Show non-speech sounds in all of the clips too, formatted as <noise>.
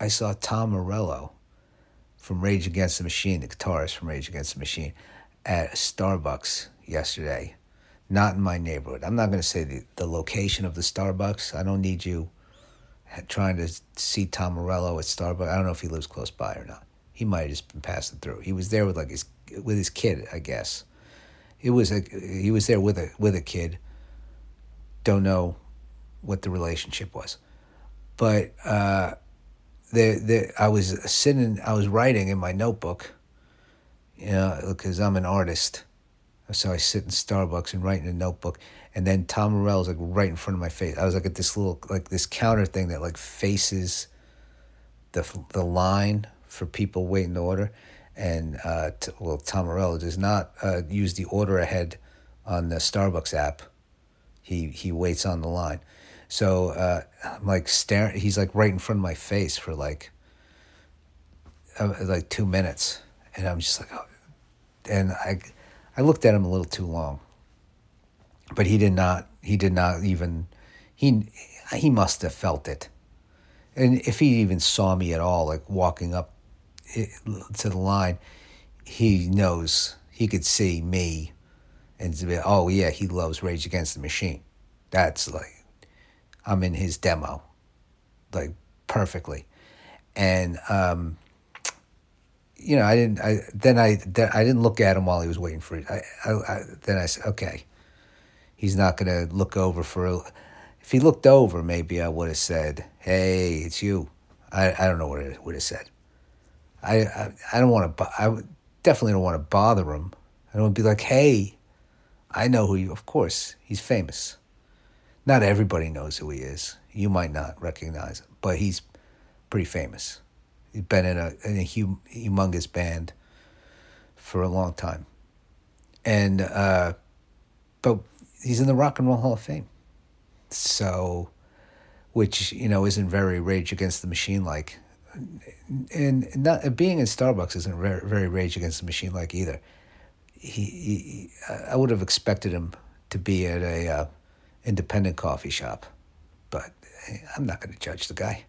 I saw Tom Morello from Rage Against the Machine, the guitarist from Rage Against the Machine, at Starbucks yesterday. Not in my neighborhood. I'm not going to say the, the location of the Starbucks. I don't need you trying to see Tom Morello at Starbucks. I don't know if he lives close by or not. He might have just been passing through. He was there with like his with his kid, I guess. It was a he was there with a with a kid. Don't know what the relationship was, but uh, the the I was sitting, I was writing in my notebook, you know, because I'm an artist, so I sit in Starbucks and write in a notebook, and then Tom Morello's like right in front of my face. I was like at this little like this counter thing that like faces the the line for people waiting to order, and uh, t- well, Tom Morello does not uh, use the order ahead on the Starbucks app. He he waits on the line, so uh, I'm like staring. He's like right in front of my face for like uh, like two minutes, and I'm just like, oh. and I I looked at him a little too long but he did not he did not even he he must have felt it and if he even saw me at all like walking up to the line he knows he could see me and be, oh yeah he loves rage against the machine that's like i'm in his demo like perfectly. And um you know i didn't i then i then i didn't look at him while he was waiting for it. I, I, I then i said okay he's not to look over for a, if he looked over maybe i would have said hey it's you i, I don't know what I would have said. I i, I don't want to i definitely don't want to bother him. I don't want to be like hey i know who you of course he's famous not everybody knows who he is you might not recognize him but he's pretty famous he's been in a, in a hum, humongous band for a long time and uh but he's in the Rock and Roll Hall of Fame. So, which you know isn't very Rage Against the Machine like, and not being in Starbucks isn't very, very Rage Against the Machine like either. He, he I would have expected him to be at a uh, independent coffee shop, but I'm not going to judge the guy.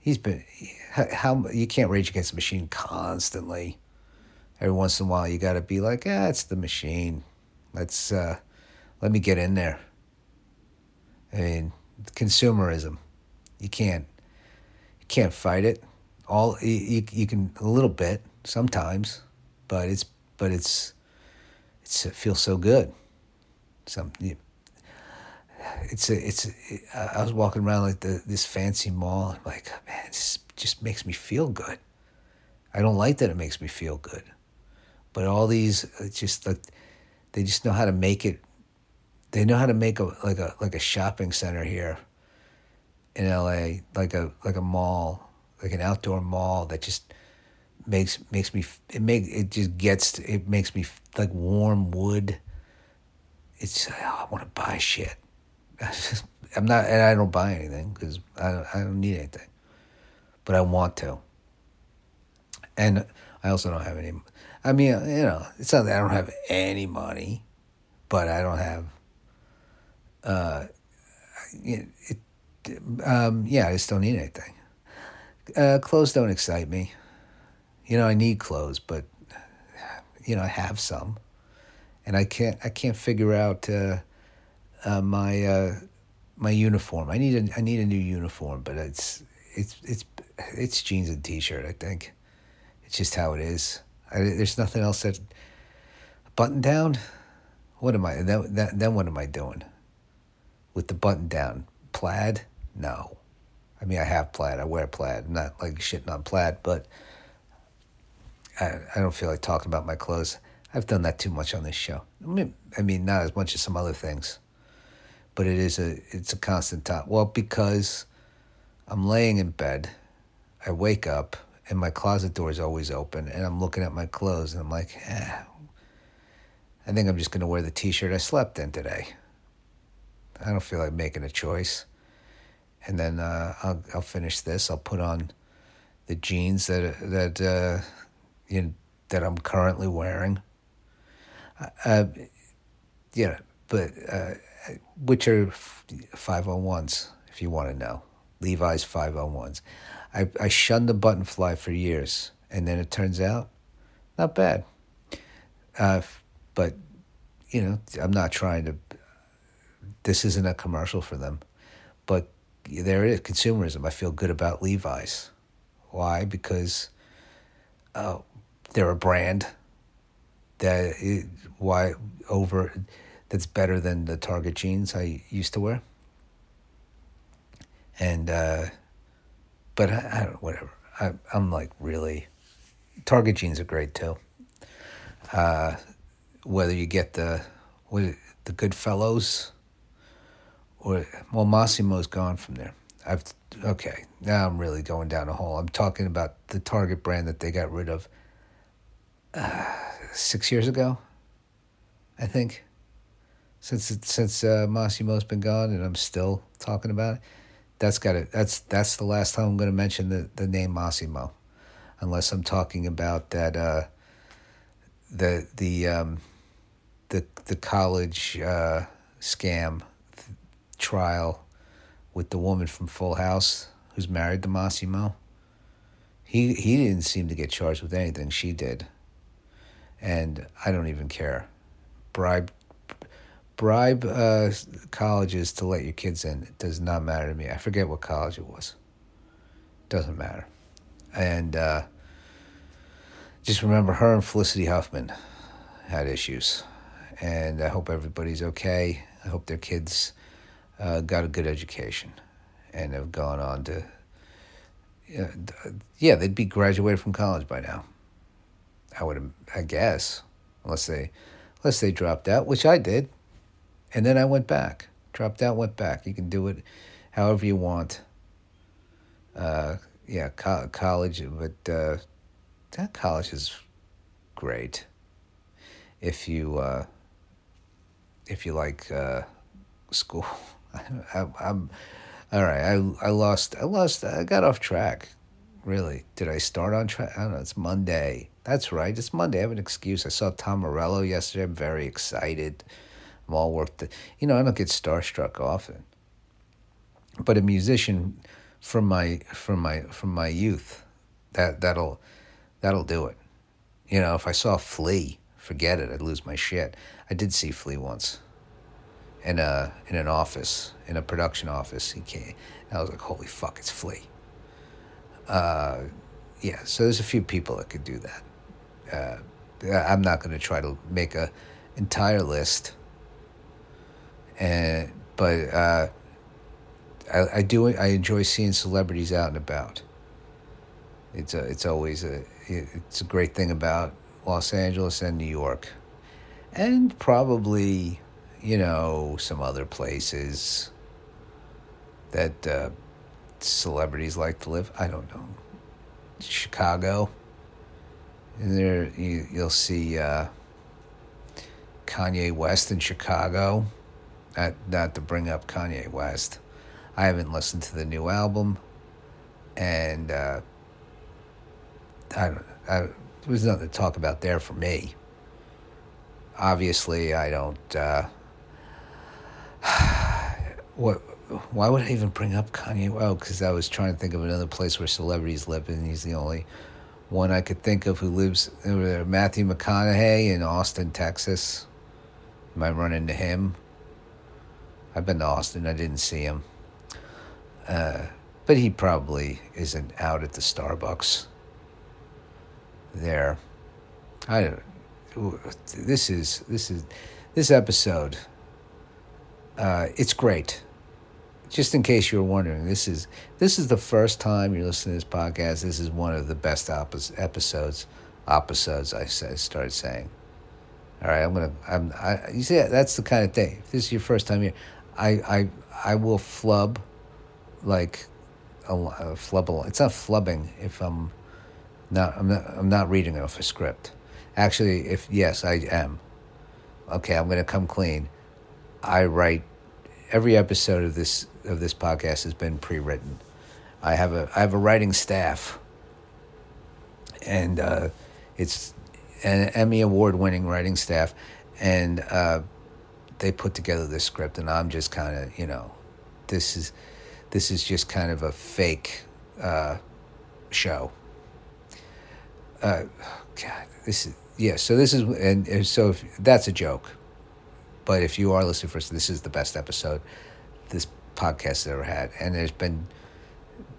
He's been how you can't Rage Against the Machine constantly. Every once in a while, you got to be like, ah, it's the machine. Let's uh, let me get in there. I mean, consumerism, you can't, you can't fight it. All you, you, you can a little bit sometimes, but it's but it's it's it feels so good. Some it's a it's a, I was walking around like the this fancy mall. I'm like, man, this just makes me feel good. I don't like that it makes me feel good, but all these uh, just like they just know how to make it they know how to make a like a like a shopping center here in LA, like a like a mall, like an outdoor mall that just makes makes me it make it just gets it makes me like warm wood. It's oh, I want to buy shit. I'm not and I don't buy anything because I I don't need anything, but I want to. And I also don't have any. I mean, you know, it's not that I don't have any money, but I don't have uh, it um, yeah, I just don't need anything. Uh, clothes don't excite me. You know, I need clothes, but you know, I have some, and I can't. I can't figure out uh, uh, my uh, my uniform. I need a I need a new uniform, but it's it's it's it's jeans and t-shirt. I think it's just how it is. I, there's nothing else that button down. What am I? Then, then what am I doing? with the button down. Plaid? No. I mean, I have plaid. I wear plaid. I'm not like shitting on plaid, but I, I don't feel like talking about my clothes. I've done that too much on this show. I mean, I mean, not as much as some other things, but it is a it's a constant top. Well, because I'm laying in bed, I wake up and my closet door is always open, and I'm looking at my clothes and I'm like, eh, I think I'm just gonna wear the T-shirt I slept in today. I don't feel like making a choice. And then uh, I'll I'll finish this. I'll put on the jeans that that uh, you know, that I'm currently wearing. Uh, yeah, but uh, which are 501s, if you want to know. Levi's 501s. I, I shunned the button fly for years, and then it turns out not bad. Uh, but, you know, I'm not trying to, this isn't a commercial for them. But there it is, consumerism. I feel good about Levi's. Why? Because uh, they're a brand that it, why over that's better than the Target jeans I used to wear. And uh, but I, I don't whatever. I, I'm like really Target jeans are great too. Uh, whether you get the what the Goodfellows or well Mossimo's gone from there. I've okay now I'm really going down a hole. I'm talking about the Target brand that they got rid of uh, six years ago, I think. Since since uh, Mossimo's been gone, and I'm still talking about it. That's got it. That's that's the last time I'm going to mention the, the name Mossimo, unless I'm talking about that uh, the the um, the the college uh, scam trial with the woman from Full House who's married to Mossimo. He he didn't seem to get charged with anything. She did, and I don't even care. Bribe bribe uh, colleges to let your kids in. It does not matter to me. I forget what college it was. Doesn't matter. And uh, just remember, her and Felicity Huffman had issues, and I hope everybody's okay. I hope their kids uh, got a good education and have gone on to. yeah, they'd be graduated from college by now. I would, I guess, unless they, unless they dropped out, which I did. And then I went back, dropped out, went back. You can do it however you want. Uh, yeah, co- college, but uh, that college is great if you uh, if you like uh, school. <laughs> I, am all right. I I lost. I lost. I got off track. Really? Did I start on track? I don't know. It's Monday. That's right. It's Monday. I have an excuse. I saw Tom Morello yesterday. I'm very excited. All worked. You know, I don't get starstruck often. But a musician from my from my from my youth, that that'll that'll do it. You know, if I saw Flea, forget it. I'd lose my shit. I did see Flea once. In a in an office, in a production office, he came. I was like, "Holy fuck, it's Flea." Uh, yeah. So there's a few people that could do that. Uh, I'm not going to try to make a entire list and but uh, I, I do I enjoy seeing celebrities out and about. It's a it's always a it's a great thing about Los Angeles and New York, and probably you know some other places that uh, celebrities like to live. I don't know, Chicago. And there you, you'll see uh, Kanye West in Chicago not, not to bring up Kanye West. I haven't listened to the new album, and uh, I don't. I, there was nothing to talk about there for me. Obviously, I don't. Uh, <sighs> what? Why would I even bring up Kanye? Well, because I was trying to think of another place where celebrities live, and he's the only one I could think of who lives. Matthew McConaughey in Austin, Texas. Might run into him. I've been to Austin. I didn't see him. Uh, but he probably isn't out at the Starbucks there. I don't. This is this is this episode. Uh, it's great. Just in case you were wondering, this is this is the first time you're listening to this podcast. This is one of the best episodes. Episodes I started saying. All right, I'm gonna. I'm. I, you see, that's the kind of thing. If this is your first time here, I I I will flub like a, a flub. It's not flubbing if I'm not I'm not I'm not reading off a script. Actually, if yes, I am. Okay, I'm going to come clean. I write every episode of this of this podcast has been pre-written. I have a I have a writing staff, and uh, it's an Emmy award winning writing staff, and uh, they put together this script, and I'm just kind of, you know, this is this is just kind of a fake uh, show. Uh, God, this is yeah. So this is and, and so if, that's a joke, but if you are listening first, this is the best episode this podcast has ever had, and there's been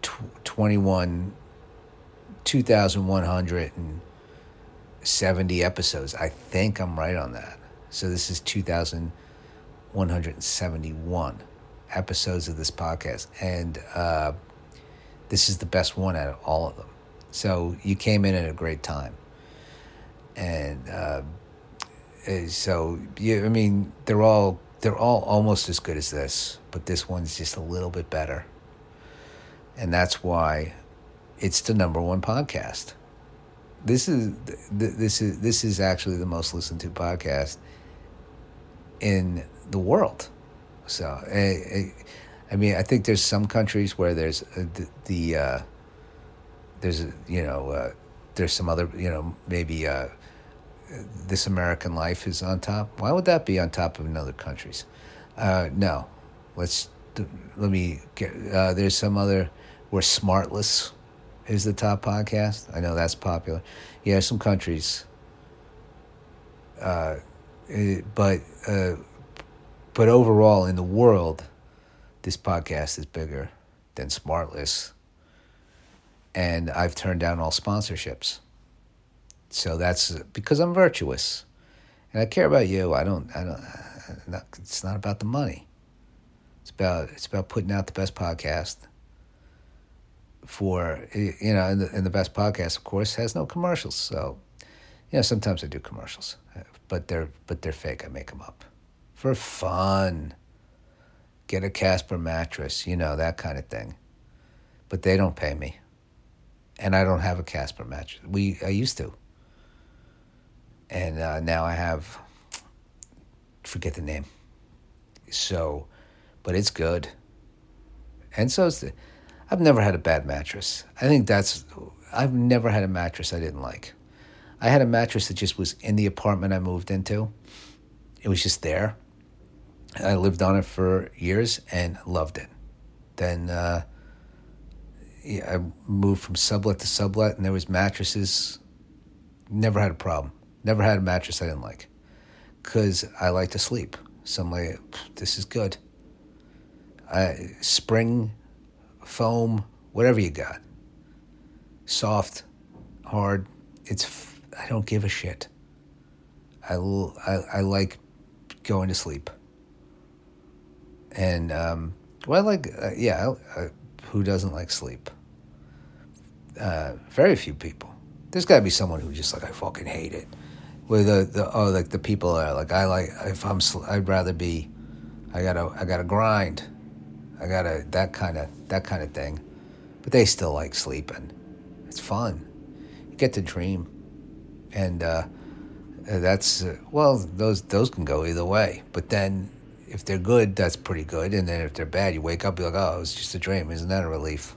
tw- twenty one, two thousand one hundred and seventy episodes. I think I'm right on that. So this is two thousand one hundred and seventy one episodes of this podcast, and uh, this is the best one out of all of them. So you came in at a great time, and uh, eh, so yeah, I mean they're all they're all almost as good as this, but this one's just a little bit better, and that's why it's the number one podcast. This is this is this is actually the most listened to podcast in the world. So, I, I mean, I think there's some countries where there's the, the uh, there's you know uh, there's some other you know maybe uh, this American life is on top. Why would that be on top of another countries? Uh, no, let's let me get. Uh, there's some other where Smartless is the top podcast. I know that's popular. Yeah, some countries. Uh, it, but uh, but overall, in the world, this podcast is bigger than Smartless. And I've turned down all sponsorships. So that's because I'm virtuous. And I care about you. I don't, I don't, it's not about the money. It's about, it's about putting out the best podcast for, you know, and the, and the best podcast, of course, has no commercials. So, you know, sometimes I do commercials, but they're, but they're fake. I make them up for fun. Get a Casper mattress, you know, that kind of thing. But they don't pay me. And I don't have a Casper mattress. We I used to. And uh, now I have forget the name. So, but it's good. And so it's the, I've never had a bad mattress. I think that's I've never had a mattress I didn't like. I had a mattress that just was in the apartment I moved into. It was just there I lived on it for years and loved it. Then uh, yeah, I moved from sublet to sublet, and there was mattresses. Never had a problem. Never had a mattress I didn't like, because I like to sleep. So I'm like, this is good. I, spring, foam, whatever you got. Soft, hard. It's. I don't give a shit. I, I, I like going to sleep and um, well, like uh, yeah, who doesn't like sleep? Uh, very few people. There's got to be someone who just like I fucking hate it. Where the, the oh like the people are like I like if I'm I'd rather be, I gotta I gotta grind, I gotta that kind of that kind of thing, but they still like sleeping. It's fun. You get to dream, and uh, that's uh, well those those can go either way. But then if they're good, that's pretty good. And then if they're bad, you wake up, you're like, oh, it was just a dream. Isn't that a relief?